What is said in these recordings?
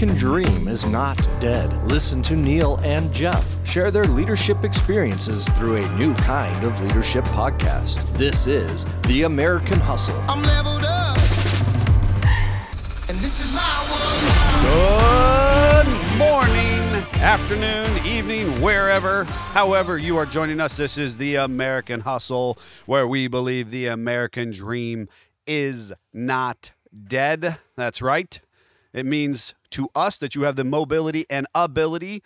American dream is not dead. Listen to Neil and Jeff share their leadership experiences through a new kind of leadership podcast. This is The American Hustle. I'm leveled up. And this is my world. Good morning, afternoon, evening, wherever, however you are joining us. This is the American Hustle, where we believe the American dream is not dead. That's right. It means to us that you have the mobility and ability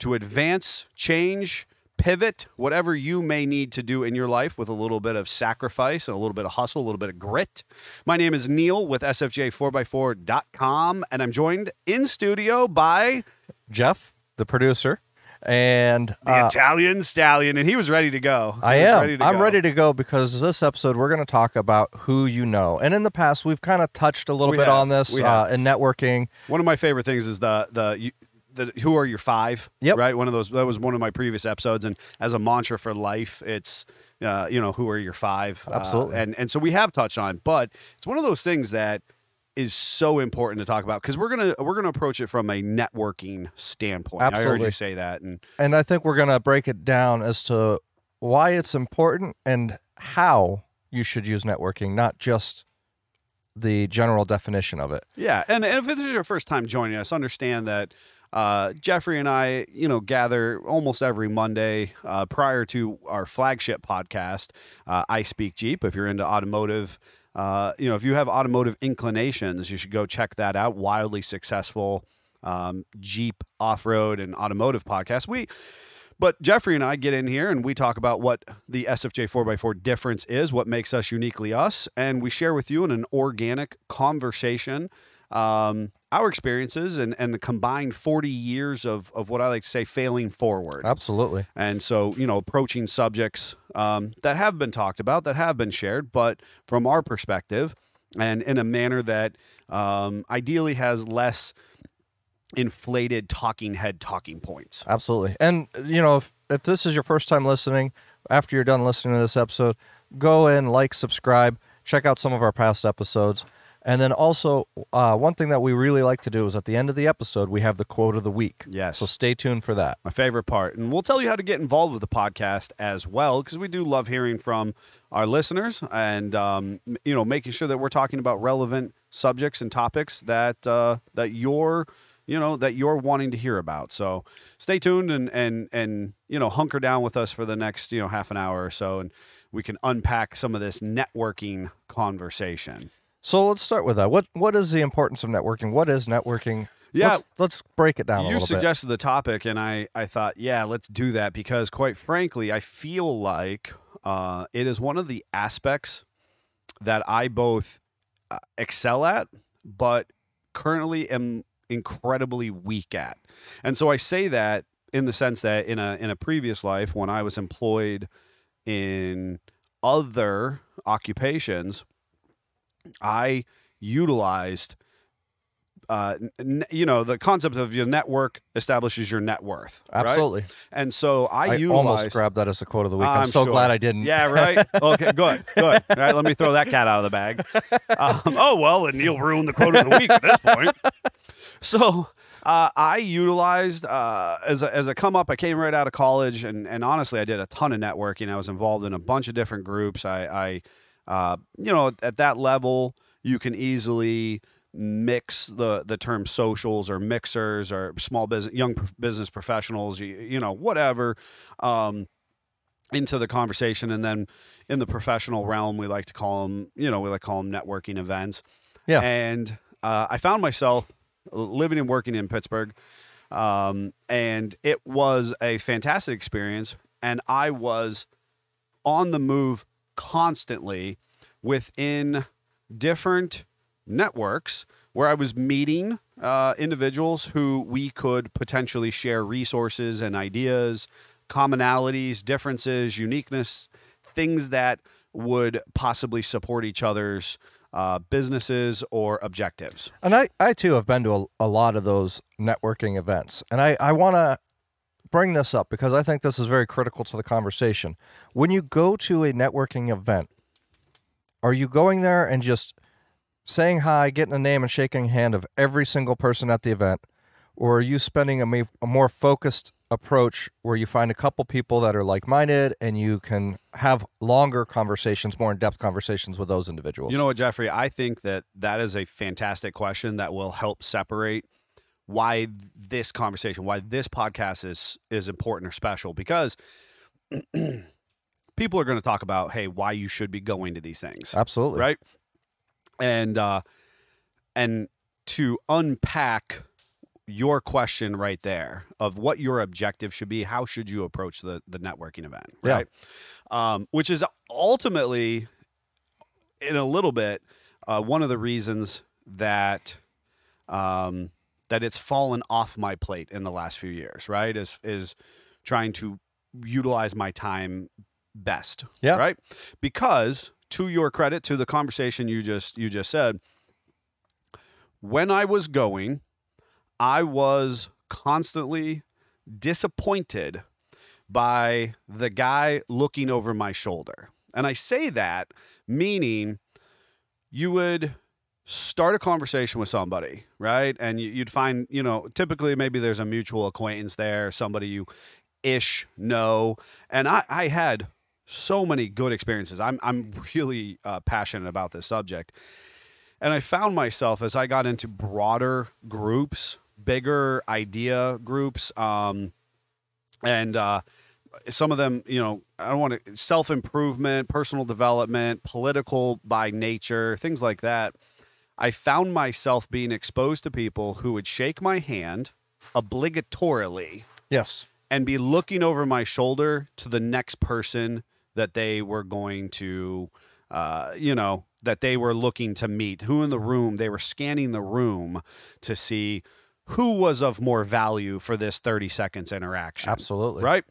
to advance, change, pivot, whatever you may need to do in your life with a little bit of sacrifice and a little bit of hustle, a little bit of grit. My name is Neil with SFJ4x4.com, and I'm joined in studio by Jeff, the producer, and the uh, Italian Stallion, and he was ready to go. I He was am. ready to I'm go. ready to go because this episode we're going to talk about who you know. And in the past, we've kind of touched a little We bit have. on this uh, in networking. One of my favorite things is the the. You, the, who are your five? Yep. Right. One of those. That was one of my previous episodes, and as a mantra for life, it's uh, you know who are your five? Uh, Absolutely. and and so we have touched on, but it's one of those things that is so important to talk about because we're gonna we're gonna approach it from a networking standpoint. I heard Absolutely. you say that, and And I think we're going to break it down as to why it's important and how you should use networking, not just the general definition of it. Yeah, and, and if this is your first time joining us, understand that uh, Jeffrey and I, you know, gather almost every Monday uh, prior to our flagship podcast, uh, I Speak Jeep. If you're into automotive, uh, you know, if you have automotive inclinations, you should go check that out. Wildly successful um, Jeep off-road and automotive podcast. We but Jeffrey and I get in here and we talk about what the SFJ 4x4 difference is, what makes us uniquely us, and we share with you in an organic conversation um, our experiences and, and the combined 40 years of, of what I like to say failing forward. Absolutely. And so, you know, approaching subjects um, that have been talked about, that have been shared, but from our perspective and in a manner that um, ideally has less inflated talking head talking points. Absolutely. And you know, if if this is your first time listening, after you're done listening to this episode, go in, like, subscribe, check out some of our past episodes. And then also, uh, one thing that we really like to do is at the end of the episode, we have the quote of the week. Yes. So stay tuned for that. my favorite part. And we'll tell you how to get involved with the podcast as well, because we do love hearing from our listeners and um, you know making sure that we're talking about relevant subjects and topics that uh, that you're you know that you're wanting to hear about. So stay tuned and and and you know hunker down with us for the next you know half an hour or so, and we can unpack some of this networking conversation. So let's start with that. What What is the importance of networking? What is networking? Yeah. Let's, let's break it down a you little bit. suggested the topic and I, I thought yeah let's do that because quite frankly i feel like uh, it is one of the aspects that i both uh, excel at but currently am incredibly weak at and so i say that in the sense that in a in a previous life when i was employed in other occupations i utilized uh, n- you know, the concept of your network establishes your net worth. right? Absolutely. And so I, I, almost grabbed that as a quote of the week. I'm, I'm so sure. glad I didn't. Yeah, right. Okay, good, good. All right, let me throw that cat out of the bag. Um, oh well, and Neil ruined the quote of the week at this point. So uh, I utilized uh, as a, as a come up. I came right out of college, and and honestly, I did a ton of networking. I was involved in a bunch of different groups. I, I uh, you know, at that level, you can easily mix the the term socials or mixers or small business young business professionals you, you know whatever um, into the conversation. And then in the professional realm we like to call them you know we like to call them networking events. Yeah. and uh, i found myself living and working in pittsburgh um, and it was a fantastic experience. And i was on the move constantly within different networks where I was meeting uh, individuals who we could potentially share resources and ideas, commonalities, differences, uniqueness, things that would possibly support each other's uh, businesses or objectives. And I, I too have been to a, a lot of those networking events. And I, I want to bring this up because I think this is very critical to the conversation. When you go to a networking event, are you going there and just saying hi, getting a name and shaking hand of every single person at the event? or are you spending a, a more focused approach where you find a couple people that are like-minded and you can have longer conversations, more in-depth conversations with those individuals? You know what, Jeffrey? I think that that is a fantastic question that will help separate why this conversation, why this podcast is is important or special because people are going to talk about, hey, why you should be going to these things, absolutely. right? And uh, and to unpack your question right there of what your objective should be, how should you approach the the networking event, Yeah. right? Um, which is ultimately, in a little bit, uh, one of the reasons that um, that it's fallen off my plate in the last few years, right? Is is trying to utilize my time best, Yeah. right? Because to your credit, to the conversation you just you just said, when I was going, I was constantly disappointed by the guy looking over my shoulder. And I say that meaning you would start a conversation with somebody, right? And you- you'd find, you know, typically maybe there's a mutual acquaintance there, somebody you ish know. And I, I had so many good experiences. I'm, I'm really uh, passionate about this subject. And I found myself as I got into broader groups, bigger idea groups, um, and uh, some of them, you know, I don't want to self improvement, personal development, political by nature, things like that. I found myself being exposed to people who would shake my hand obligatorily Yes. and be looking over my shoulder to the next person that they were going to, uh, you know, that they were looking to meet, who in the room, they were scanning the room to see who was of more value for this 30 seconds interaction. Absolutely. Right.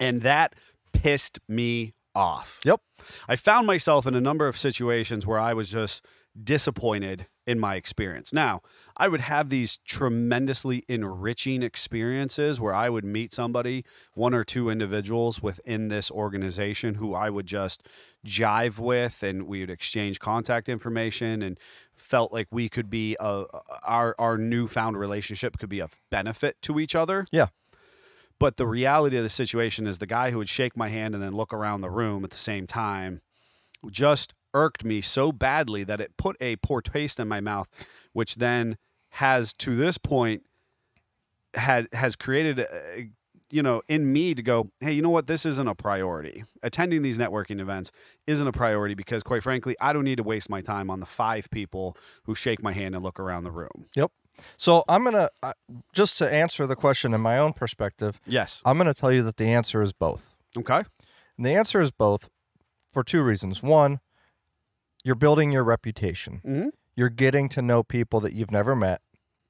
And that pissed me off. Yep. I found myself in a number of situations where I was just disappointed in my experience. Now, I would have these tremendously enriching experiences where I would meet somebody, one or two individuals within this organization who I would just jive with and we would exchange contact information and felt like we could be a, our our newfound relationship could be of benefit to each other. Yeah. But the reality of the situation is the guy who would shake my hand and then look around the room at the same time just irked me so badly that it put a poor taste in my mouth, which then has to this point had has created a, you know in me to go hey you know what this isn't a priority attending these networking events isn't a priority because quite frankly i don't need to waste my time on the five people who shake my hand and look around the room Yep. So I'm gonna uh, just to answer the question in my own perspective. yes I'm gonna tell you that the answer is both. okay And the answer is both for two reasons. One, you're building your reputation. Mhm. You're getting to know people that you've never met.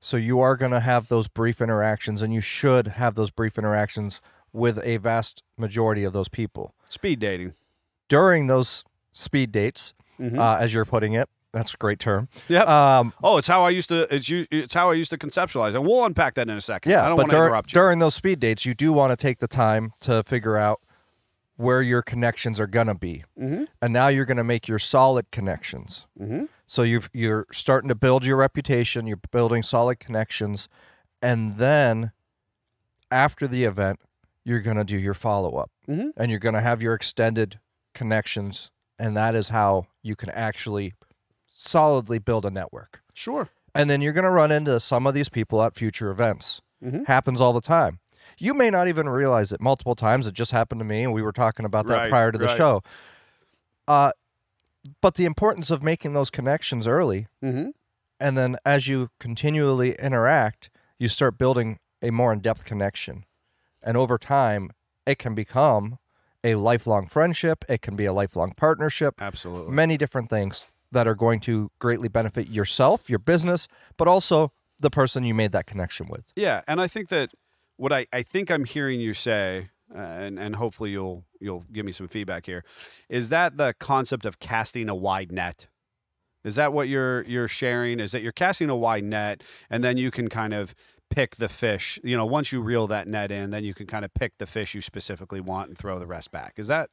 So you are going to have those brief interactions, and you should have those brief interactions with a vast majority of those people. speed dating During those speed dates, Mhm. uh, as you're putting it, that's a great term. Yep. Um, oh it's how i used to it's you it's how i used to conceptualize and we'll unpack that in a second yeah, i don't want to interrupt you during those speed dates, you do want to take the time to figure out where your connections are gonna be, mm-hmm. and now you're gonna make your solid connections. Mm-hmm. So you've you're starting to build your reputation, you're building solid connections, and then after the event, you're gonna do your follow up, Mhm. and you're gonna have your extended connections, and that is how you can actually solidly build a network. sure And then you're gonna run into some of these people at future events. Mhm. Happens all the time. You may not even realize it multiple times. It just happened to me, and we were talking about that Right, prior to the right. show. Uh, but the importance of making those connections early mm-hmm. and then as you continually interact you start building a more in-depth connection and over time it can become a lifelong friendship it can be a lifelong partnership absolutely many different things that are going to greatly benefit yourself your business but also the person you made that connection with Yeah, and I think that what I, I think I'm hearing you say, uh, and and hopefully you'll you'll give me some feedback here, is that the concept of casting a wide net. Is that what you're you're sharing? Is that you're casting a wide net, and then you can kind of pick the fish. You know, once you reel that net in, then you can kind of pick the fish you specifically want and throw the rest back. Is that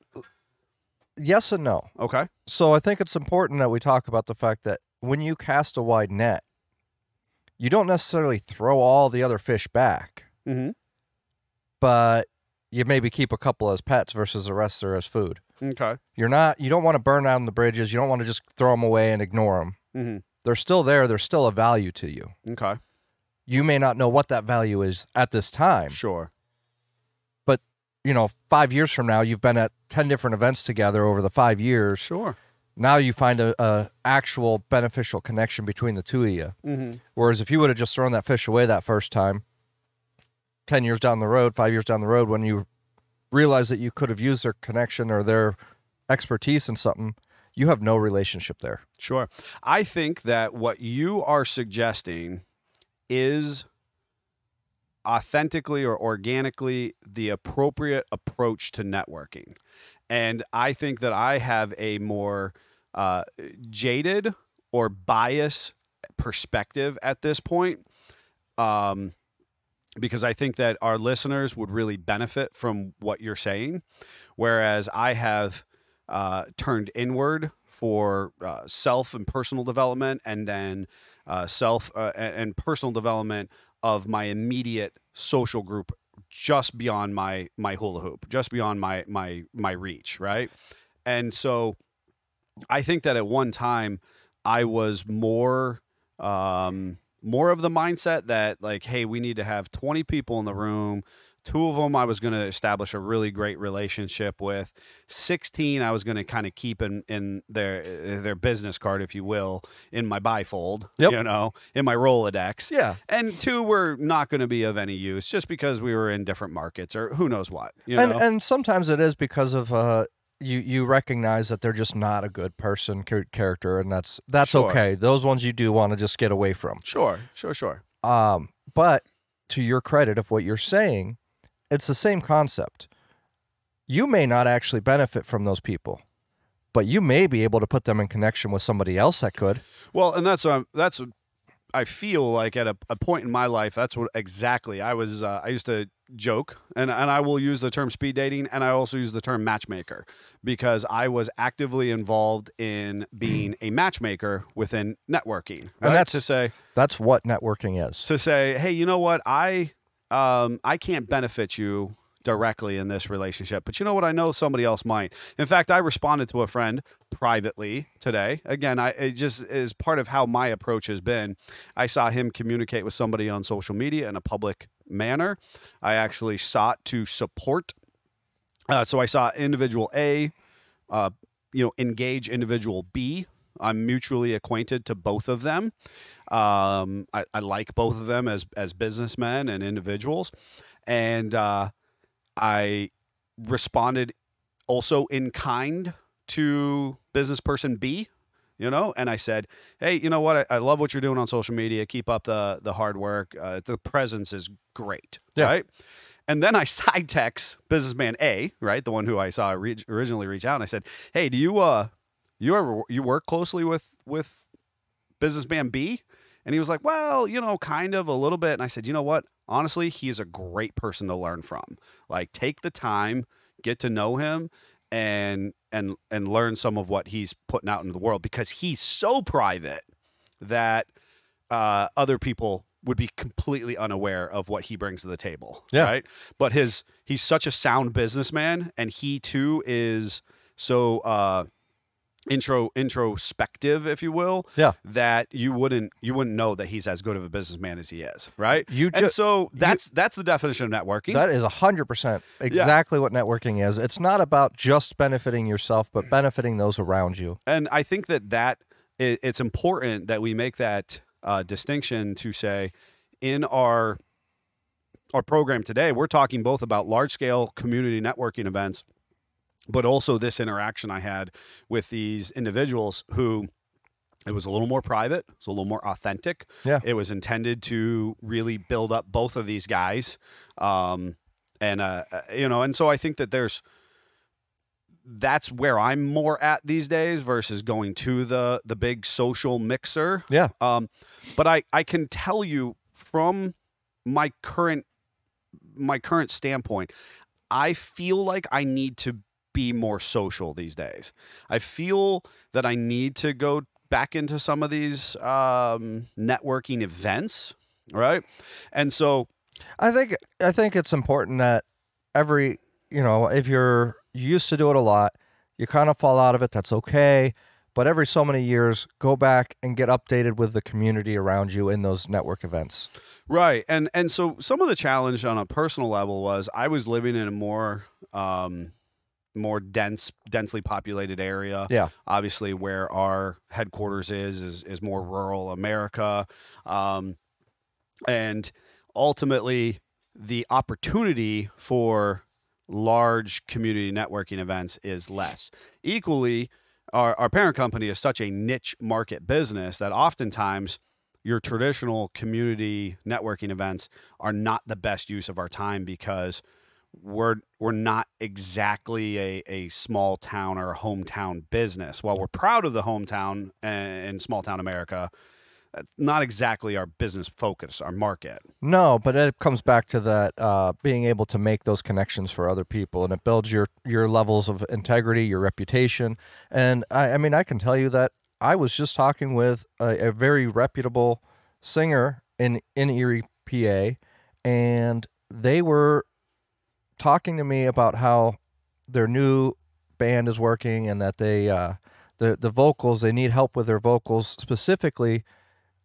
yes and no okay? so i think it's important that we talk about the fact that when you cast a wide net you don't necessarily throw all the other fish back, Mm-hmm. but you maybe keep a couple as pets versus the rest are as food. Okay. You're not you don't want to burn down the bridges. You don't want to just throw them away and ignore them. Mm-hmm. They're still there. They're still a value to you. Okay. You may not know what that value is at this time, Sure. but you know, 5 years from now you've been at 10 different events together over the 5 years. Sure. Now you find a, a actual beneficial connection between the two of you. Mm-hmm. Whereas if you would have just thrown that fish away that first time, 10 years down the road, five years down the road, when you realize that you could have used their connection or their expertise in something, you have no relationship there. Sure. I think that what you are suggesting is authentically or organically the appropriate approach to networking. And I think that I have a more uh, jaded or bias perspective at this point. Um, because I think that our listeners would really benefit from what you're saying. Whereas I have uh, turned inward for uh, self and personal development, and then uh, self uh, and, personal development of my immediate social group, just beyond my my hula hoop, just beyond my my my reach, right? And so, I think that at one time I was more. Um, more of the mindset that like hey we need to have 20 people in the room two of them i was going to establish a really great relationship with 16 i was going to kind of keep in, in their their business card if you will in my bifold Yep. you know in my rolodex Yeah. and two were not going to be of any use just because we were in different markets or who knows what you and know and sometimes it is because of uh you you recognize that they're just not a good person char- character and that's that's Sure. okay. Those ones you do want to just get away from. sure sure sure Um, but to your credit of what you're saying, it's the same concept. You may not actually benefit from those people, but you may be able to put them in connection with somebody else that could. Well, and that's um, that's I feel like at a, a point in my life, that's what exactly I was. Uh, I used to joke, and and I will use the term speed dating, and I also use the term matchmaker because I was actively involved in being a matchmaker within networking. Right? that's- to say That's what networking is. to say, hey, you know what, I um I can't benefit you directly in this relationship, but you know what, I know somebody else might. In fact, I responded to a friend privately today. Again, I it just is part of how my approach has been. I saw him communicate with somebody on social media in a public manner. I actually sought to support. Uh, so I saw individual A, uh, you know, engage individual B. I'm mutually acquainted to both of them. Um, I, I like both of them as as businessmen and individuals, and uh, I responded also in kind to business person B. You know, and I said, "Hey, you know what? I, I love what you're doing on social media. Keep up the the hard work. Uh, the presence is great, Yeah. right?" And then I side text businessman A, right, the one who I saw re- originally reach out, and I said, "Hey, do you uh, you ever you work closely with with businessman B?" And he was like, "Well, you know, kind of a little bit." And I said, "You know what? Honestly, he is a great person to learn from. Like, take the time, get to know him, and and and learn some of what he's putting out into the world because he's so private that uh, other people would be completely unaware of what he brings to the table. Yeah. Right. But his he's such a sound businessman, and he too is so uh, intro introspective, if you will. Yeah. That you wouldn't you wouldn't know that he's as good of a businessman as he is. Right. You and so that's that's the definition of networking. That is 100% exactly what networking is. It's not about just benefiting yourself, but benefiting those around you. and I think that that it's important that we make that uh, distinction to say in our our program today, we're talking both about large scale community networking events, but also this interaction I had with these individuals who it was a little more private, it's a little more authentic. Yeah. It was intended to really build up both of these guys. Um, and uh, uh, you know, and so I think that there's that's where I'm more at these days versus going to the the big social mixer. Yeah. Um, but I I can tell you from my current my current standpoint, I feel like I need to be more social these days. I feel that I need to go back into some of these um, networking events, right? And so, I think I think it's important that every you know if you're you used to do it a lot, you kind of fall out of it. That's okay. But every so many years, go back and get updated with the community around you in those network events. right, and and so some of the challenge on a personal level was I was living in a more um, more dense, densely populated area. Yeah. obviously where our headquarters is is, is more rural America, um, and ultimately the opportunity for large community networking events is less. Equally, our, our parent company is such a niche market business that oftentimes your traditional community networking events are not the best use of our time because we're we're not exactly a, a small town or a hometown business. While we're proud of the hometown and, small town America, not exactly our business focus, our market. No, but it comes back to that uh, being able to make those connections for other people, and it builds your your levels of integrity, your reputation. And I, I mean, I can tell you that I was just talking with a, a very reputable singer in in Erie, PA, and they were talking to me about how their new band is working and that they uh, the the vocals they need help with their vocals specifically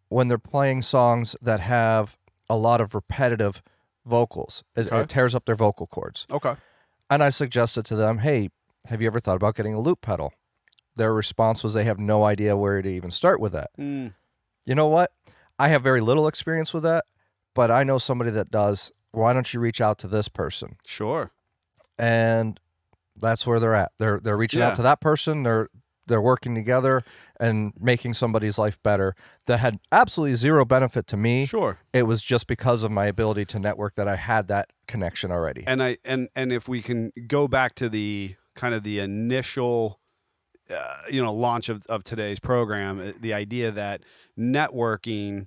when they're playing songs that have a lot of repetitive vocals. It, Okay. it tears up their vocal cords. Okay. And I suggested to them, hey, have you ever thought about getting a loop pedal? Their response was they have no idea where to even start with that. Mm, You know what? I have very little experience with that, but I know somebody that does. Why don't you reach out to this person? sure. And that's where they're at. They're they're reaching Yeah. out to that person. They're they're working together and making somebody's life better that had absolutely zero benefit to me. Sure. It was just because of my ability to network that I had that connection already. And I and and if we can go back to the kind of the initial uh, you know launch of, of today's program uh, the idea that networking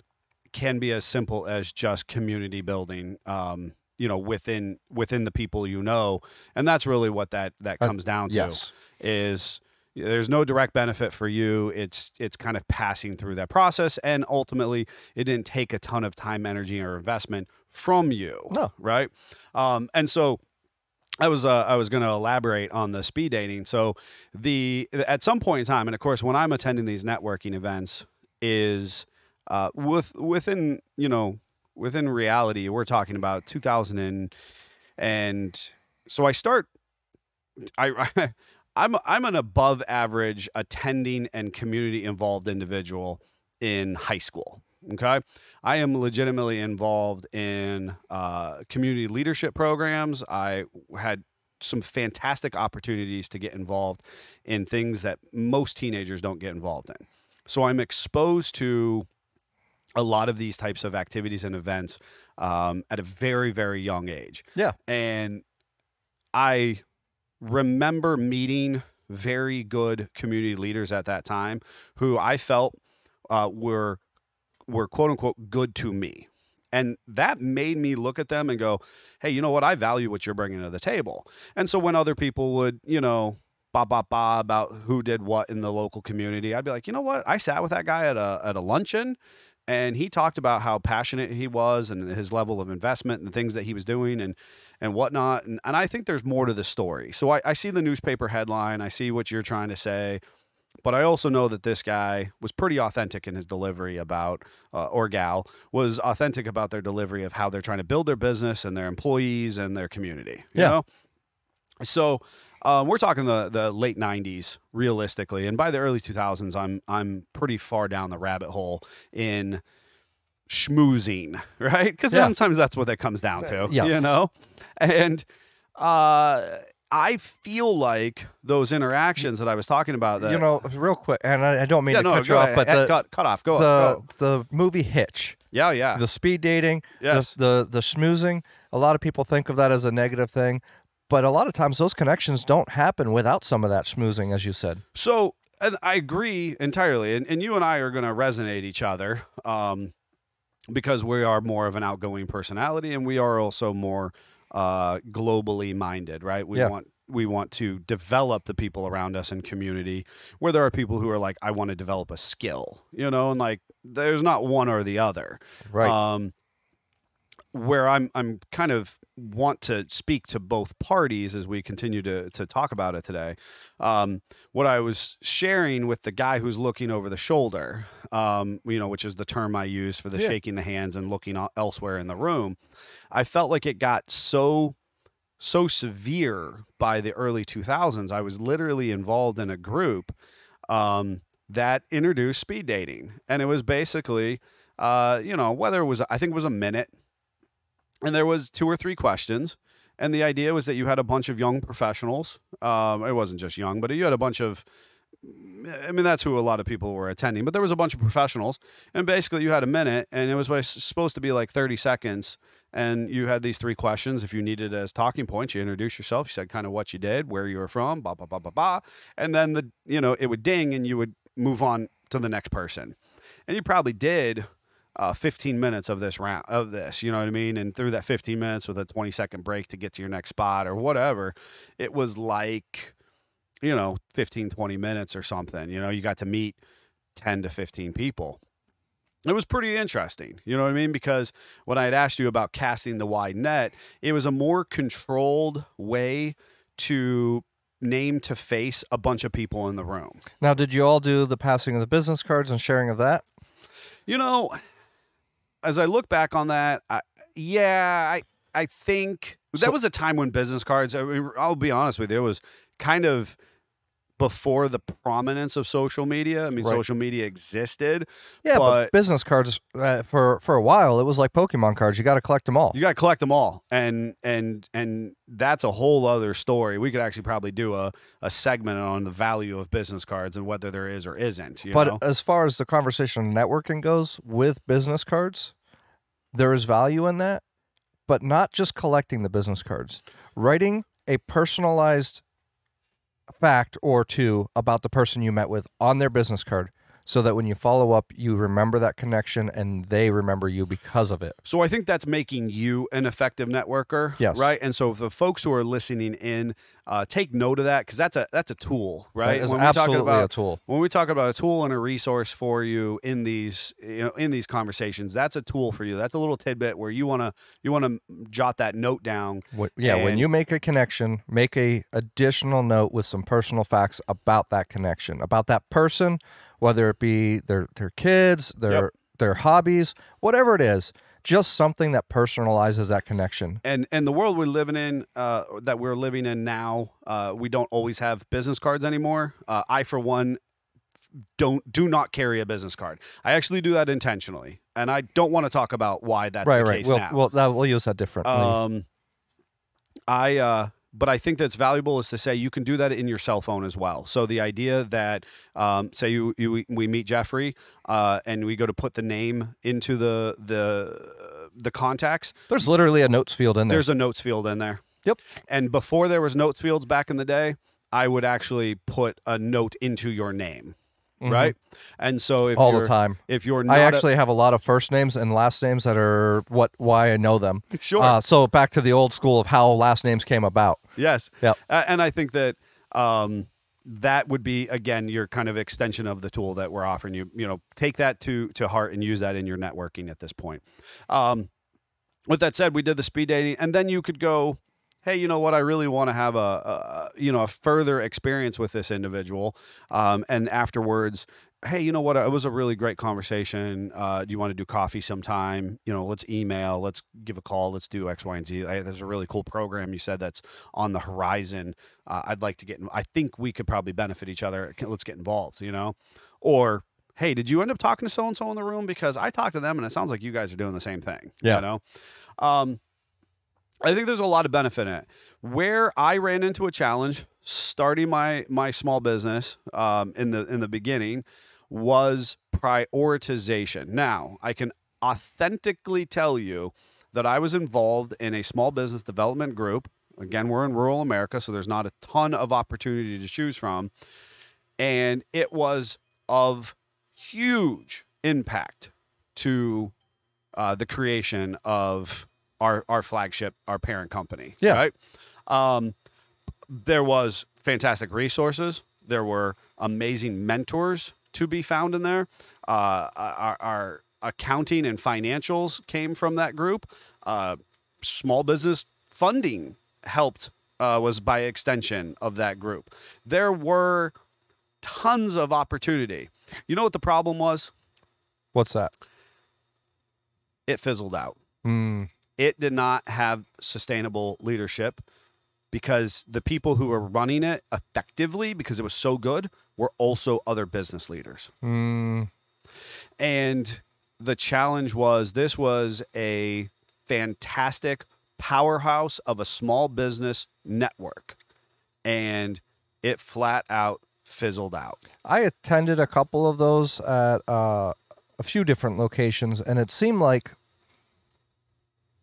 can be as simple as just community building um, you know within within the people you know and that's really what that that Uh, comes down to yes. is there's no direct benefit for you it's it's kind of passing through that process and ultimately it didn't take a ton of time energy or investment from you No. right um, and so I was uh, I was going to elaborate on the speed dating. So the at some point in time, and of course, when I'm attending these networking events, is uh, with within you know within reality, we're talking about 2000 and and so I start. I, I'm I'm an above average attending and community involved individual in high school. Okay, I am legitimately involved in uh, community leadership programs. I had some fantastic opportunities to get involved in things that most teenagers don't get involved in. So I'm exposed to a lot of these types of activities and events um, at a very, very young age. Yeah. And I remember meeting very good community leaders at that time who I felt uh, were were quote unquote good to me. And that made me look at them and go, hey, you know what? I value what you're bringing to the table. And so when other people would, you know, ba ba ba about who did what in the local community, I'd be like, you know what? I sat with that guy at a at a luncheon and he talked about how passionate he was and his level of investment and the things that he was doing and and whatnot. And, and I think there's more to the story. So I, I see the newspaper headline, I see what you're trying to say, but I also know that this guy was pretty authentic in his delivery about, uh, or gal was authentic about their delivery of how they're trying to build their business and their employees and their community. You Yeah. know? So um, we're talking the the late '90s, realistically, and by the early 2000s, I'm I'm pretty far down the rabbit hole in schmoozing, right? Because Yeah. sometimes that's what it comes down to, Yes. you know. And uh, I feel like those interactions that I was talking about, that you know, real quick, and I, I don't mean yeah, to no, cut you off, but Eh, the cut, cut off, go, the go. the movie Hitch, yeah, yeah, the speed dating, Yes. the, the the schmoozing. A lot of people think of that as a negative thing, but a lot of times those connections don't happen without some of that schmoozing, as you said. So and I agree entirely, and, and you and I are going to resonate each other um, because we are more of an outgoing personality, and we are also more uh, globally minded, right? We Yeah. want we want to develop the people around us in community. Where there are people who are like, I want to develop a skill, you know, and like there's not one or the other. Right. Um, where I'm I'm kind of want to speak to both parties as we continue to to talk about it today. Um, what I was sharing with the guy who's looking over the shoulder, um, you know, which is the term I use for the Yeah. shaking the hands and looking elsewhere in the room, I felt like it got so so severe by the early 2000s. I was literally involved in a group um, that introduced speed dating, and it was basically, uh, you know, whether it was I think it was a minute, and there was two or three questions, and the idea was that you had a bunch of young professionals. Um, it wasn't just young, but you had a bunch of I mean, that's who a lot of people were attending, but there was a bunch of professionals, and basically you had a minute, and it was supposed to be like 30 seconds, and you had these three questions. If you needed as talking points, you introduce yourself, you said kind of what you did, where you were from, blah blah blah blah blah, and then the you know it would ding, and you would move on to the next person, and you probably did. Uh, 15 minutes of this round of this, you know what I mean? And through that 15 minutes with a 20 second break to get to your next spot or whatever, it was like you know 15 20 minutes or something you know you got to meet 10 to 15 people it was pretty interesting you know what i mean because when i had asked you about casting the wide net it was a more controlled way to name to face a bunch of people in the room Now, did you all do the passing of the business cards and sharing of that? you know as i look back on that I, yeah i i think So- that was a time when business cards I mean, i'll be honest with you it was kind of before the prominence of social media i mean Right. social media existed Yeah, but, But- business cards uh, for for a while it was like Pokemon cards. You got to collect them all. you got to collect them all and and and that's a whole other story we could actually probably do a, a segment on the value of business cards and whether there is or isn't you but know as far as the conversation on networking goes with business cards, there is value in that, but not just collecting the business cards. Writing a personalized fact or two about the person you met with on their business card so that when you follow up, you remember that connection and they remember you because of it. So I think that's making you an effective networker, Yes. right? And so the folks who are listening in, uh, take note of that because that's a that's a tool, right? That is when we're talking absolutely about a tool. when we talk about a tool and a resource for you in these you know in these conversations, that's a tool for you. That's a little tidbit where you wanna you wanna jot that note down. Wh- yeah, when you make a connection, make a additional note with some personal facts about that connection, about that person, whether it be their their kids, their their hobbies, whatever it is, just something that personalizes that connection. and and the world we're living in uh, that we're living in now uh, we don't always have business cards anymore uh, i for one don't do not carry a business card i actually do that intentionally and i don't want to talk about why that's right, the right. case We'll, now we'll, that, we'll use that differently. um, i uh, but I think that's valuable is to say you can do that in your cell phone as well. So the idea that, um, say you, you we meet Jeffrey, uh, and we go to put the name into the the the contacts. There's literally a notes field in there. There's a notes field in there. Yep. And before there was notes fields back in the day, I would actually put a note into your name, right? And so if Mm-hmm. all the time. if you're not I a- actually have a lot of first names and last names that are what why I know them. Sure. Uh, so back to the old school of how last names came about. Yes, Yep. A- and I think that um, that would be again your kind of extension of the tool that we're offering you. You know, take that to to heart and use that in your networking at this point. Um, with that said, we did the speed dating, and then you could go, hey, you know what? I really want to have a, a you know a further experience with this individual, um, and afterwards. Hey, you know what? It was a really great conversation. Uh, do you want to do coffee sometime? You know, let's email, let's give a call, let's do X, Y, and Z. Hey, there's a really cool program you said that's on the horizon. Uh, I'd like to get. In, I think we could probably benefit each other. Let's get involved. You know, or hey, did you end up talking to so and so in the room? Because I talked to them and it sounds like you guys are doing the same thing. Yeah. You know, um, I think there's a lot of benefit in it. Where I ran into a challenge starting my my small business um, in the in the beginning was prioritization. Now I can authentically tell you that I was involved in a small business development group. Again, we're in rural America, so there's not a ton of opportunity to choose from and it was of huge impact to uh, the creation of our our flagship, our parent company. Yeah. Right. Um, there was fantastic resources. There were amazing mentors to be found in there. Uh, our, our accounting and financials came from that group. Uh, small business funding helped uh, was by extension of that group. There were tons of opportunity. You know what the problem was? What's that? It fizzled out. Mm, It did not have sustainable leadership because the people who were running it effectively, because it was so good, were also other business leaders. mm, And the challenge was this was a fantastic powerhouse of a small business network. And it flat out fizzled out. I attended a couple of those at uh, a few different locations, and it seemed like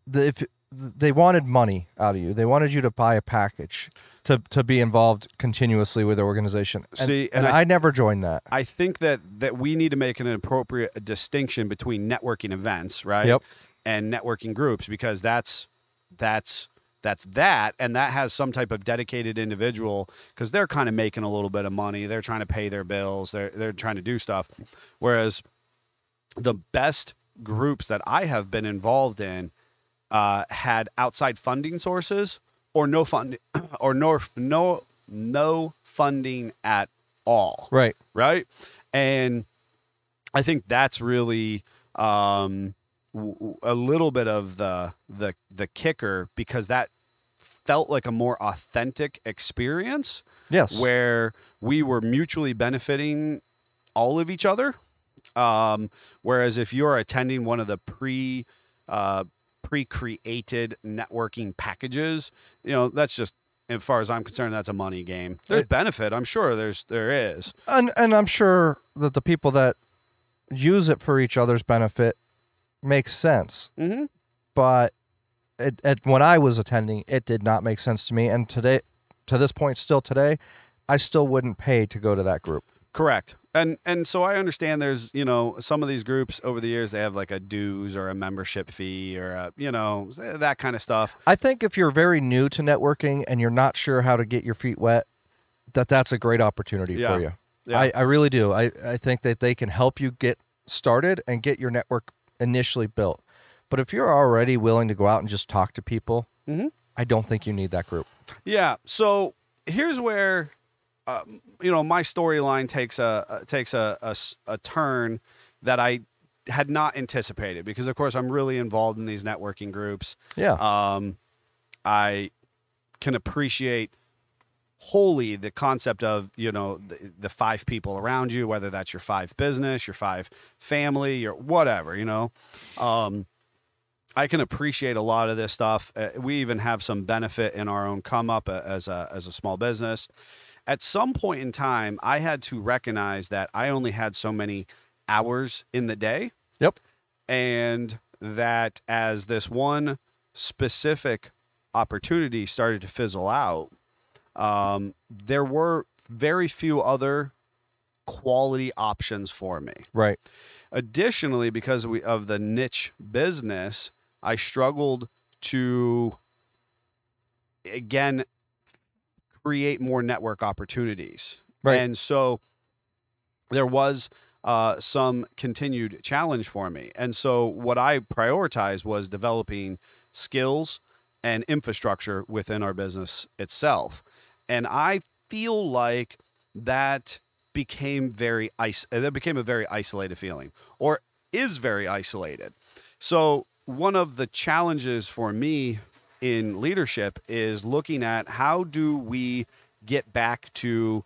the, if they wanted money out of you, they wanted you to buy a package to to be involved continuously with the organization. And, See, and, and I- I, never joined that. I think that that we need to make an appropriate distinction between networking events, right? Yep. And networking groups because that's that's that's that and that has some type of dedicated individual because they're kind of making a little bit of money they're trying to pay their bills they're, they're trying to do stuff whereas the best groups that i have been involved in uh, had outside funding sources or no fund or no no no funding at all Right. right? And I think that's really um, w- a little bit of the the the kicker because that felt like a more authentic experience Yes. where we were mutually benefiting all of each other. Um, whereas if you're attending one of the pre uh, pre-created networking packages, you know that's just as far as I'm concerned, that's a money game. There's benefit, I'm sure. There's there is. and and I'm sure that the people that use it for each other's benefit makes sense. Mm-hmm. But it, it, when I was attending, it did not make sense to me. And today, to this point, still today, I still wouldn't pay to go to that group. Correct. And and so I understand there's, you know, some of these groups over the years they have like a dues or a membership fee or a, you know, that kind of stuff. I think if you're very new to networking and you're not sure how to get your feet wet, that that's a great opportunity Yeah. for you. Yeah. I, I really do. I, I think that they can help you get started and get your network initially built. But if you're already willing to go out and just talk to people, Mhm. I don't think you need that group. Yeah. So here's where um, you know, my storyline takes a uh, takes a, a a turn that I had not anticipated because of course I'm really involved in these networking groups. Yeah. um, I can appreciate wholly the concept of you know the, the five people around you, whether that's your five business, your five family, your whatever. You know, um, I can appreciate a lot of this stuff. Uh, we even have some benefit in our own come up uh, as a as a small business. At some point in time, I had to recognize that I only had so many hours in the day yep. and that as this one specific opportunity started to fizzle out, um, there were very few other quality options for me. Right. Additionally, because we, of the niche business, I struggled to again create more network opportunities. Right. And so there was uh, some continued challenge for me. And so what I prioritized was developing skills and infrastructure within our business itself. And I feel like that became very is- that became a very isolated feeling or is very isolated. So one of the challenges for me in leadership is looking at how do we get back to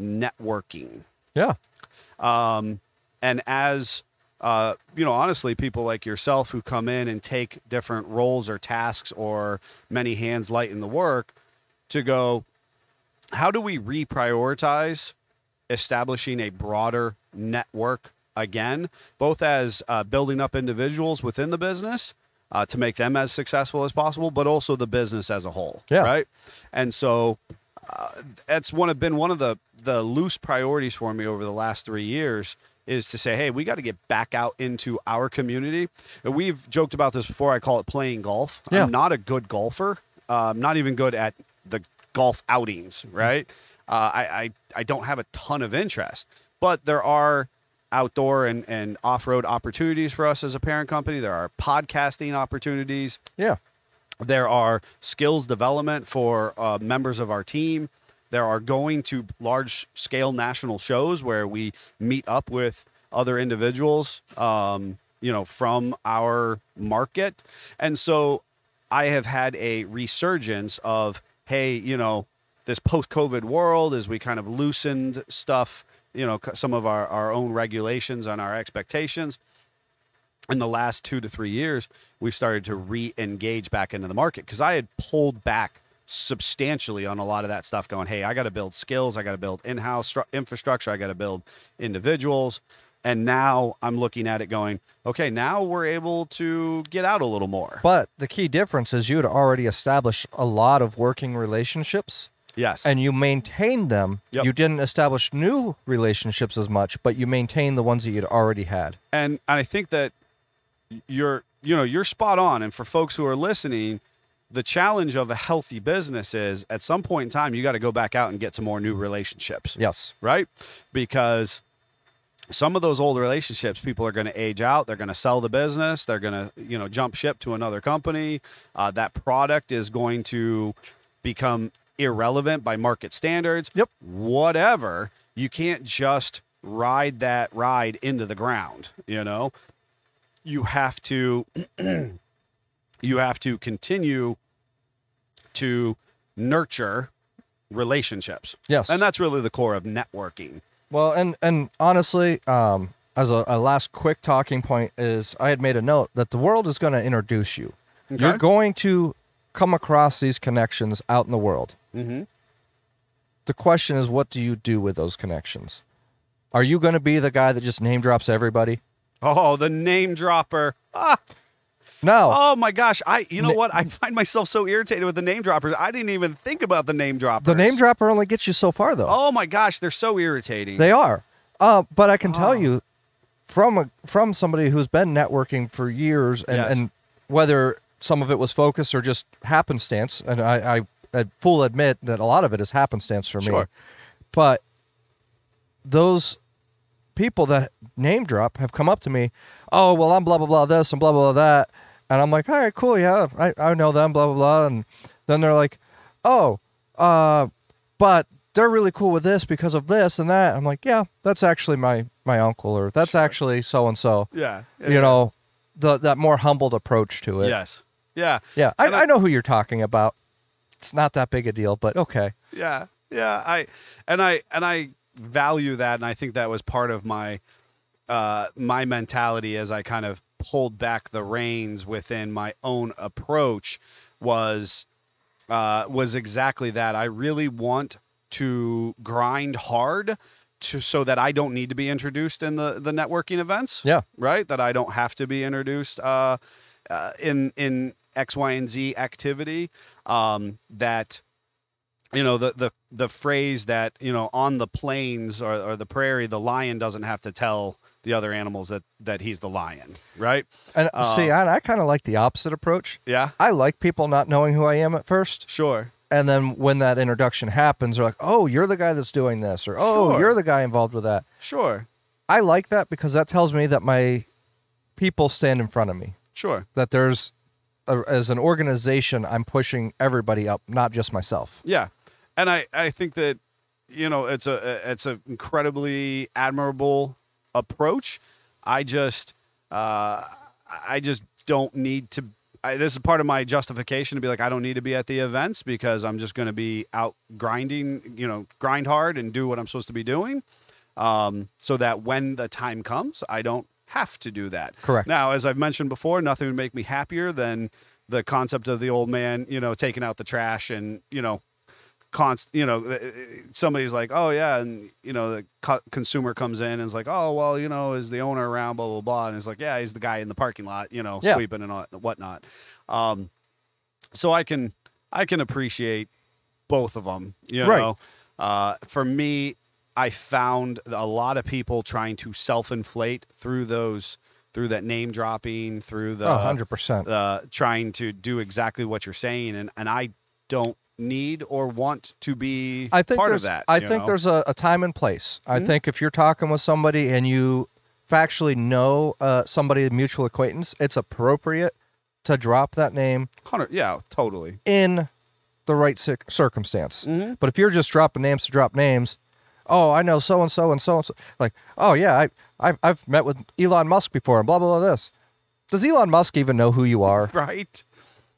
networking Yeah. um, and as uh, you know, honestly, people like yourself who come in and take different roles or tasks or many hands lighten the work to go, how do we reprioritize establishing a broader network again, both as uh, building up individuals within the business uh, to make them as successful as possible, but also the business as a whole. Yeah. Right. And so uh, that's one of been one of the the loose priorities for me over the last three years is to say, hey, we got to get back out into our community. And We've joked about this before. I call it playing golf. Yeah. I'm not a good golfer. Uh, I'm not even good at the golf outings, right? Uh, I, I I don't have a ton of interest, but there are outdoor and, and off road opportunities for us as a parent company. There are podcasting opportunities. Yeah. There are skills development for uh, members of our team. There are going to large scale national shows where we meet up with other individuals, um, you know, from our market. And so I have had a resurgence of, hey, you know, this post COVID world as we kind of loosened stuff, you know, some of our, our own regulations and our expectations in the last two to three years, we've started to re-engage back into the market because I had pulled back substantially on a lot of that stuff. Going, hey, I got to build skills, I got to build in-house stru- infrastructure, I got to build individuals, and now I'm looking at it going, okay, now we're able to get out a little more. But the key difference is you had already established a lot of working relationships yes, and you maintained them. Yep. You didn't establish new relationships as much, but you maintained the ones that you'd already had. and I think that you're you know you're spot on and for folks who are listening the challenge of a healthy business is at some point in time you got to go back out and get some more new relationships Yes. right because some of those old relationships people are going to age out they're going to sell the business they're going to you know jump ship to another company uh, that product is going to become irrelevant by market standards Yep. whatever you can't just ride that ride into the ground you know you have to you have to continue to nurture relationships Yes. and that's really the core of networking Well, and and honestly, um, as a, a last quick talking point is I had made a note that the world is going to introduce you. You're going to come across these connections out in the world. mm-hmm. The question is, what do you do with those connections? Are you going to be the guy that just name drops everybody? oh the name dropper ah, No. oh my gosh i you know Na- what i find myself so irritated with the name droppers i didn't even think about the name droppers the name dropper only gets you so far, though. oh my gosh they're so irritating They are. Uh, but I can tell Oh. you from a, from somebody who's been networking for years and, Yes. and whether some of it was focus or just happenstance, and I, I, I full admit that a lot of it is happenstance for me. Sure. But those people that name drop have come up to me, oh well I'm blah blah blah this and blah blah blah that. And I'm like, all right, cool, yeah, I, I know them, blah blah blah. And then they're like, oh, uh, but they're really cool with this because of this and that. I'm like, yeah, that's actually my my uncle, or that's actually so and so. yeah, You know, the that more humbled approach to it. yes yeah yeah. I, I- I know who you're talking about. It's not that big a deal, but okay. yeah yeah i and i and i value that and i think that was part of my uh my mentality as i kind of pulled back the reins within my own approach was uh was exactly that i really want to grind hard to so that i don't need to be introduced in the the networking events Yeah. right that i don't have to be introduced uh, uh in in x y and z activity um that you know the the the phrase that you know on the plains or, or the prairie the lion doesn't have to tell the other animals that that he's the lion right And Uh, see, I, I kind of like the opposite approach. yeah I like people not knowing who I am at first. sure And then when that introduction happens, they're like, oh, you're the guy that's doing this, or oh, Sure. you're the guy involved with that. sure I like that because that tells me that my people stand in front of me, sure that there's, a, as an organization, I'm pushing everybody up, not just myself. yeah. And i i think that you know it's a it's an incredibly admirable approach. I just uh i just don't need to I, this is part of my justification to be like i don't need to be at the events because i'm just going to be out grinding you know grind hard and do what i'm supposed to be doing. Um, so that when the time comes i don't have to do that Correct. now as i've mentioned before nothing would make me happier than the concept of the old man you know taking out the trash and you know const you know uh, somebody's like oh yeah and you know the co- consumer comes in and is like oh well you know is the owner around blah blah blah and it's like yeah he's the guy in the parking lot you know Yeah. sweeping and all- whatnot um so i can i can appreciate both of them you Right. know uh for me i found a lot of people trying to self-inflate through those through that name dropping through the Oh, 100%. uh, trying to do exactly what you're saying and, and i don't need or want to be I think part of that. I think know? there's a, a time and place. I Mhm. think if you're talking with somebody and you factually know uh, somebody, a mutual acquaintance, it's appropriate to drop that name yeah, totally. in the right cir- circumstance. Mhm. But if you're just dropping names to drop names, oh, I know so and so and so and so, like, oh yeah, I I've, I've met with Elon Musk before and blah blah blah. This does Elon Musk even know who you are? Right.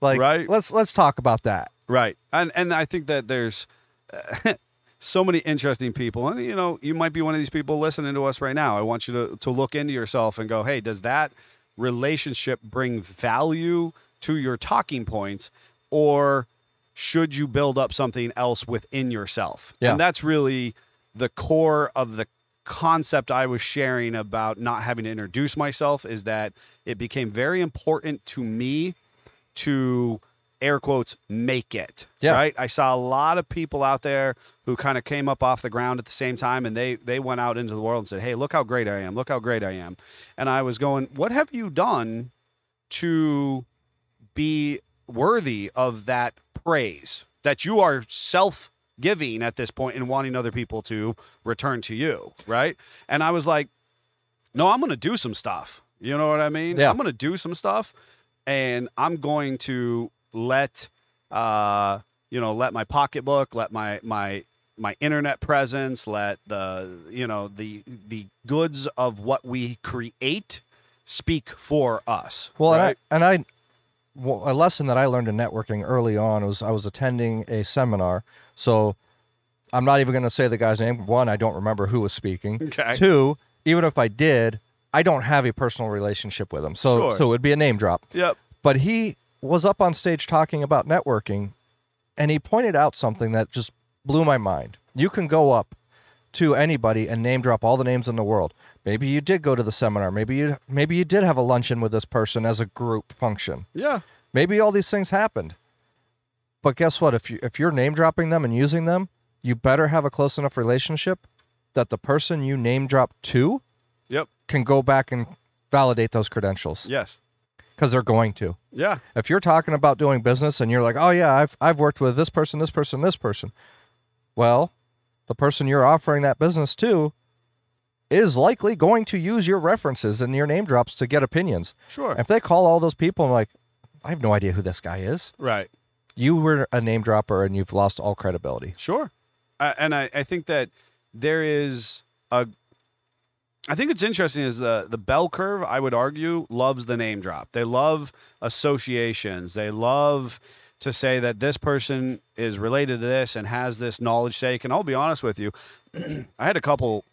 Like, Right. let's let's talk about that. Right. And and I think that there's so many interesting people. And you know, you might be one of these people listening to us right now. I want you to to look into yourself and go, "Hey, does that relationship bring value to your talking points or should you build up something else within yourself?" Yeah. And that's really the core of the concept I was sharing about not having to introduce myself is that it became very important to me to air quotes make it Yeah. right i saw a lot of people out there who kind of came up off the ground at the same time and they they went out into the world and said hey look how great i am look how great i am and i was going what have you done to be worthy of that praise that you are self giving at this point and wanting other people to return to you right and i was like no i'm gonna do some stuff you know what i mean Yeah. i'm gonna do some stuff and i'm going to let uh you know let my pocketbook let my my my internet presence let the you know the the goods of what we create speak for us Well, right? and I, and I, a lesson that I learned in networking early on was I was attending a seminar. So I'm not even going to say the guy's name. One, I don't remember who was speaking. Okay. Two, even if I did, I don't have a personal relationship with him. So, Sure. so it would be a name drop. yep But he was up on stage talking about networking, and he pointed out something that just blew my mind. You can go up to anybody and name drop all the names in the world. Maybe you did go to the seminar. Maybe you maybe you did have a luncheon with this person as a group function. yeah Maybe all these things happened. But guess what? If you if you're name dropping them and using them, you better have a close enough relationship that the person you name drop to yep can go back and validate those credentials yes because they're going to yeah if you're talking about doing business and you're like, "Oh yeah, I've I've worked with this person, this person, this person," well, the person you're offering that business to is likely going to use your references and your name drops to get opinions. sure If they call all those people and like, I have no idea who this guy is. right You were a name dropper and you've lost all credibility. Sure. Uh, and I, I think that there is a. I think it's interesting is the the bell curve. I would argue loves the name drop. They love associations. They love to say that this person is related to this and has this knowledge stake. And I'll be honest with you, I had a couple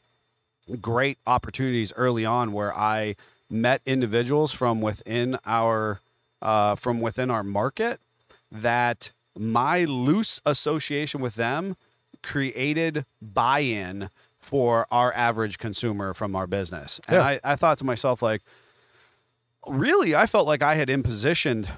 great opportunities early on where I met individuals from within our uh, from within our market that my loose association with them created buy-in for our average consumer from our business. And Yeah. I, I thought to myself, like, really, I felt like I had impositioned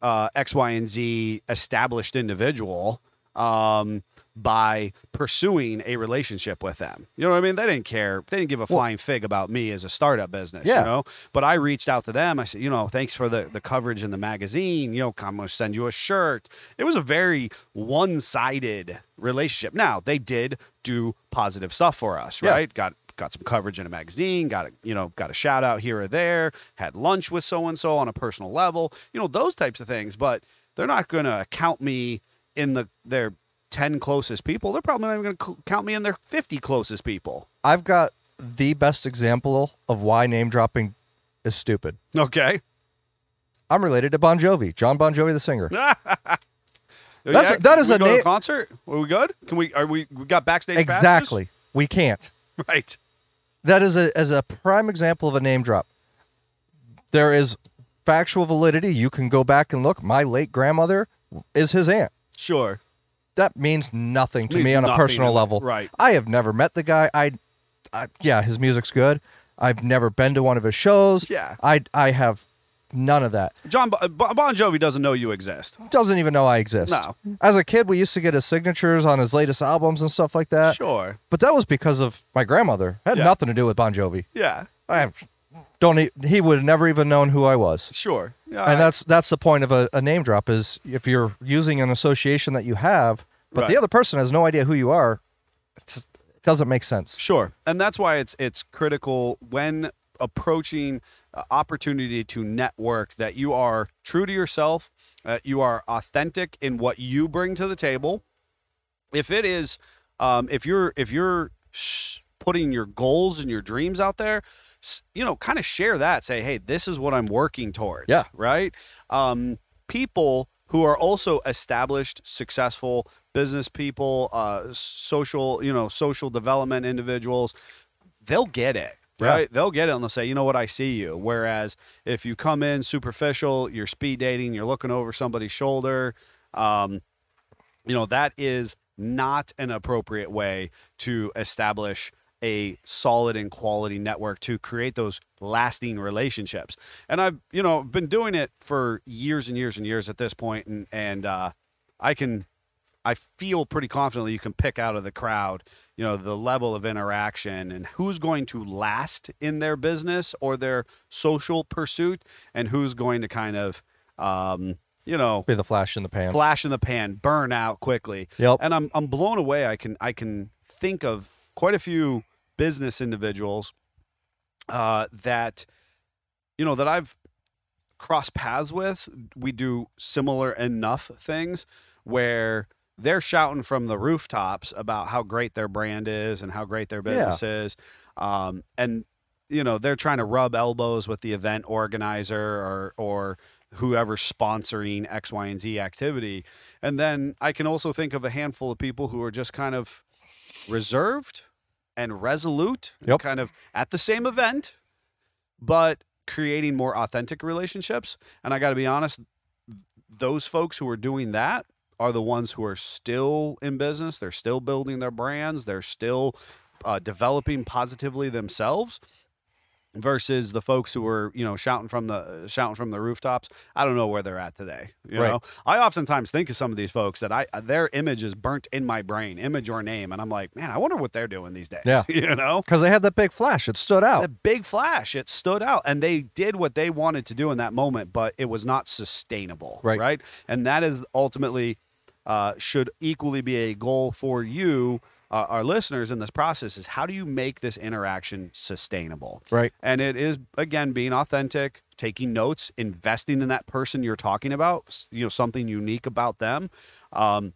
uh, X, Y, and Z established individual um, by pursuing a relationship with them. You know what I mean? They didn't care. They didn't give a flying fig about me as a startup business. Yeah. You know, but I reached out to them. I said, you know, thanks for the the coverage in the magazine. You know, I'm going to send you a shirt. It was a very one sided relationship. Now they did do positive stuff for us, Yeah. right? Got got some coverage in a magazine, got a you know, got a shout out here or there, had lunch with so and so on a personal level, you know, those types of things. But they're not gonna count me in the their ten closest people. They're probably not even gonna cl- count me in their fifty closest people. I've got the best example of why name dropping is stupid. Okay. I'm related to Bon Jovi, John Bon Jovi, the singer. Oh, That's That's- that is we a go to a concert. Are we good? Can we? Are we? We got backstage passes? Exactly. We can't. Right. That is a as a prime example of a name drop. There is factual validity. You can go back and look. My late grandmother is his aunt. Sure. That means nothing to Means me on a nothing personal level. right. I have never met the guy. I, I yeah, his music's good. I've never been to one of his shows. Yeah. I I have none of that. John Bo- uh, Bon Bon Jovi doesn't know you exist. Doesn't even know I exist. No. As a kid, we used to get his signatures on his latest albums and stuff like that. Sure. But that was because of my grandmother. It had Yeah. nothing to do with Bon Jovi. Yeah. I don't e- he would have never even known who I was. Sure. Yeah, and that's that's the point of a, a name drop is if you're using an association that you have, but Right. the other person has no idea who you are, it's, it doesn't make sense. Sure, and that's why it's it's critical when approaching uh, opportunity to network that you are true to yourself, uh, you are authentic in what you bring to the table. If it is, um, if you're if you're sh- putting your goals and your dreams out there, you know, kind of share that. Say, hey, this is what I'm working towards. Yeah. right. Um, people who are also established, successful business people, uh, social, you know, social development individuals, they'll get it. Yeah. Right, they'll get it and they'll say, you know what, I see you. Whereas if you come in superficial, you're speed dating, you're looking over somebody's shoulder, um, you know that is not an appropriate way to establish a solid and quality network to create those lasting relationships and i've you know been doing it for years and years and years at this point and and uh, i can i feel pretty confidently you can pick out of the crowd you know the level of interaction and who's going to last in their business or their social pursuit and who's going to kind of um, you know Be the flash in the pan. flash in the pan, burn out quickly. Yep. And I'm I'm blown away. I can I can think of quite a few business individuals uh, that you know that I've crossed paths with. We do similar enough things where they're shouting from the rooftops about how great their brand is and how great their business is, um, and you know they're trying to rub elbows with the event organizer or or whoever's sponsoring X, Y, and Z activity. And then I can also think of a handful of people who are just kind of reserved and resolute, and kind of at the same event, but creating more authentic relationships. And I got to be honest, those folks who are doing that are the ones who are still in business. They're still building their brands. They're still uh, developing positively themselves versus the folks who were you know shouting from the shouting from the rooftops i don't know where they're at today you Right. know i oftentimes think of some of these folks that i their image is burnt in my brain image or name and i'm like man i wonder what they're doing these days Yeah. you know Because they had that big flash. It stood out. the big flash it stood out and they did what they wanted to do in that moment but it was not sustainable Right. right and that is ultimately uh, should equally be a goal for you uh, our listeners in this process is how do you make this interaction sustainable Right. and it is again being authentic taking notes investing in that person you're talking about you know something unique about them um,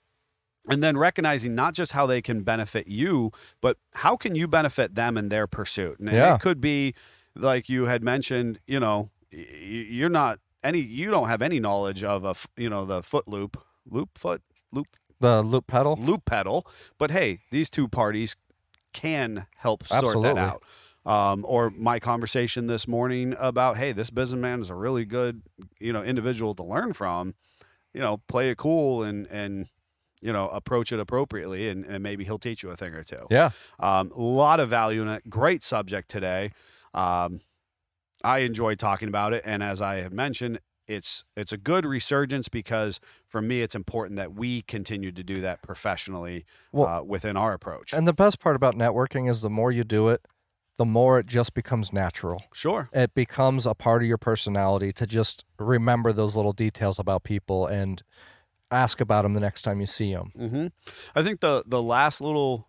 and then recognizing not just how they can benefit you but how can you benefit them in their pursuit and Yeah. it could be like you had mentioned you know you're not any you don't have any knowledge of a you know the foot loop loop foot loop The loop pedal. loop pedal but hey these two parties can help sort Absolutely. that out um, or my conversation this morning about hey this businessman is a really good you know individual to learn from you know play it cool and and you know approach it appropriately and, and maybe he'll teach you a thing or two Yeah. um, a lot of value in it. Great subject today. Um, I enjoyed talking about it, and as I have mentioned, it's it's a good resurgence because for me, it's important that we continue to do that professionally Well- uh, within our approach. And the best part about networking is the more you do it, the more it just becomes natural. sure, It becomes a part of your personality to just remember those little details about people and ask about them the next time you see them. hmm I think the the last little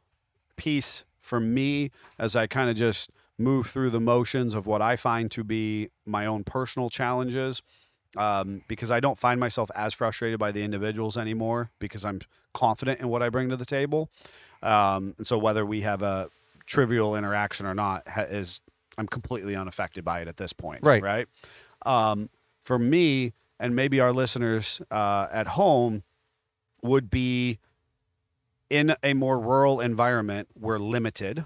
piece for me, as I kind of just move through the motions of what I find to be my own personal challenges, um, because I don't find myself as frustrated by the individuals anymore because I'm confident in what I bring to the table. Um, and so whether we have a trivial interaction or not ha- is I'm completely unaffected by it at this point. Right. Right. Um, for me, and maybe our listeners uh, at home would be in a more rural environment, we're limited,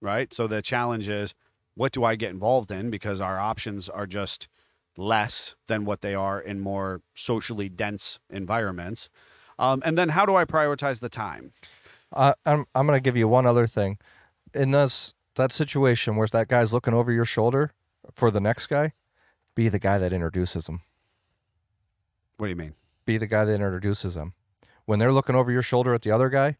right? So the challenge is what do I get involved in because our options are just less than what they are in more socially dense environments. Um, and then how do I prioritize the time? Uh, I'm I'm gonna give you one other thing. In this that situation where that guy's looking over your shoulder for the next guy, be the guy that introduces him. What do you mean? Be the guy that introduces them. When they're looking over your shoulder at the other guy,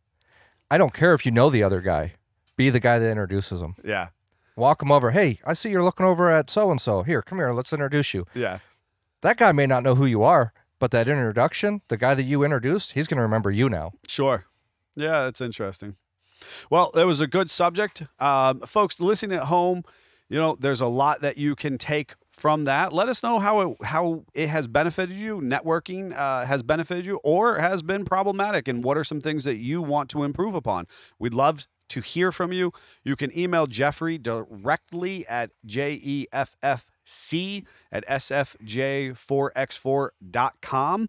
I don't care if you know the other guy. Be the guy that introduces them. Yeah. Walk them over. Hey, I see you're looking over at so and so. Here, come here. Let's introduce you. Yeah. That guy may not know who you are, but that introduction, the guy that you introduced, he's going to remember you now. Sure. Yeah, that's interesting. Well, it was a good subject. Um, folks listening at home, you know, there's a lot that you can take from that. Let us know how it how it has benefited you. Networking uh, has benefited you, or has been problematic, and what are some things that you want to improve upon? We'd love to hear from you. You can email Jeffrey directly at j e f f c at sfj4x4.com.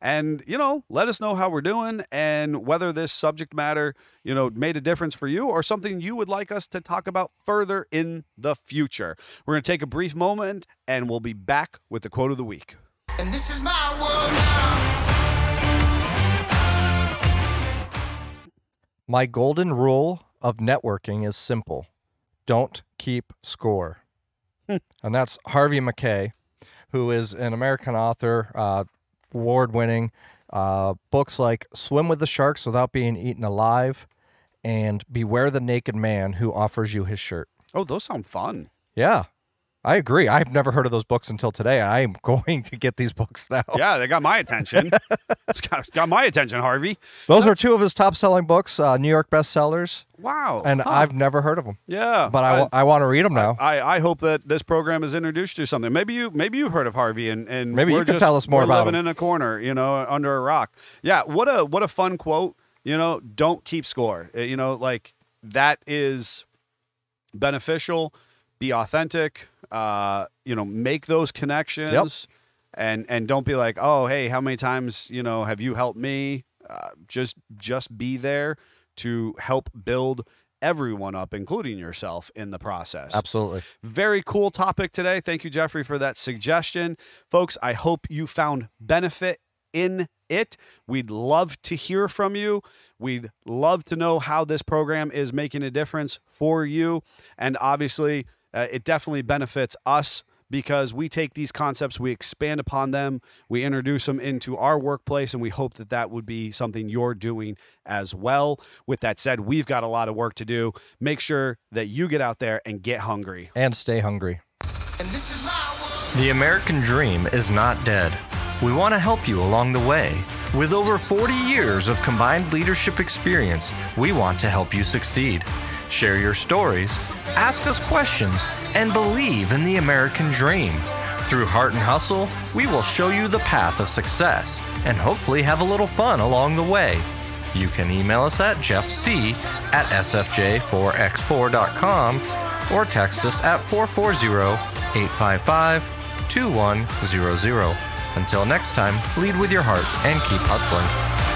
And, you know, let us know how we're doing and whether this subject matter, you know, made a difference for you or something you would like us to talk about further in the future. We're going to take a brief moment and we'll be back with the quote of the week. And this is my world now. My golden rule of networking is simple don't keep score. and that's Harvey Mackay, who is an American author, uh, award winning. Uh, books like Swim with the Sharks Without Being Eaten Alive and Beware the Naked Man Who Offers You His Shirt. Oh, those sound fun. Yeah, I agree. I've never heard of those books until today. I am going to get these books now. Yeah, they got my attention. it's got, got my attention, Harvey. Those are two of his top selling books, uh, New York bestsellers, Wow. and Huh. I've never heard of them. yeah, But I, wa- I want to read them now. I, I hope that this program has introduced you to something. Maybe you maybe you've heard of Harvey and, and Maybe you could just- tell us more about living him. in a corner, you know, under a rock. Yeah, what a what a fun quote. You know, don't keep score. Uh, You know, like that is beneficial. Be authentic. Uh, you know, make those connections. And and don't be like, oh, hey, how many times you know have you helped me? Uh, just just be there to help build everyone up, including yourself, in the process. Absolutely. Very cool topic today. Thank you, Jeffrey, for that suggestion. Folks, I hope you found benefit in it. We'd love to hear from you. We'd love to know how this program is making a difference for you. And obviously, uh, it definitely benefits us because we take these concepts, we expand upon them, we introduce them into our workplace, and we hope that that would be something you're doing as well. With that said, we've got a lot of work to do. Make sure that you get out there and get hungry. And stay hungry. And this is my world. The American dream is not dead. We want to help you along the way. With over 40 years of combined leadership experience, we want to help you succeed. Share your stories, ask us questions, and believe in the American dream. Through Heart and Hustle, we will show you the path of success and hopefully have a little fun along the way. You can email us at jeffc at sfj4x4.com or text us at 440-855-2100. Until next time, lead with your heart and keep hustling.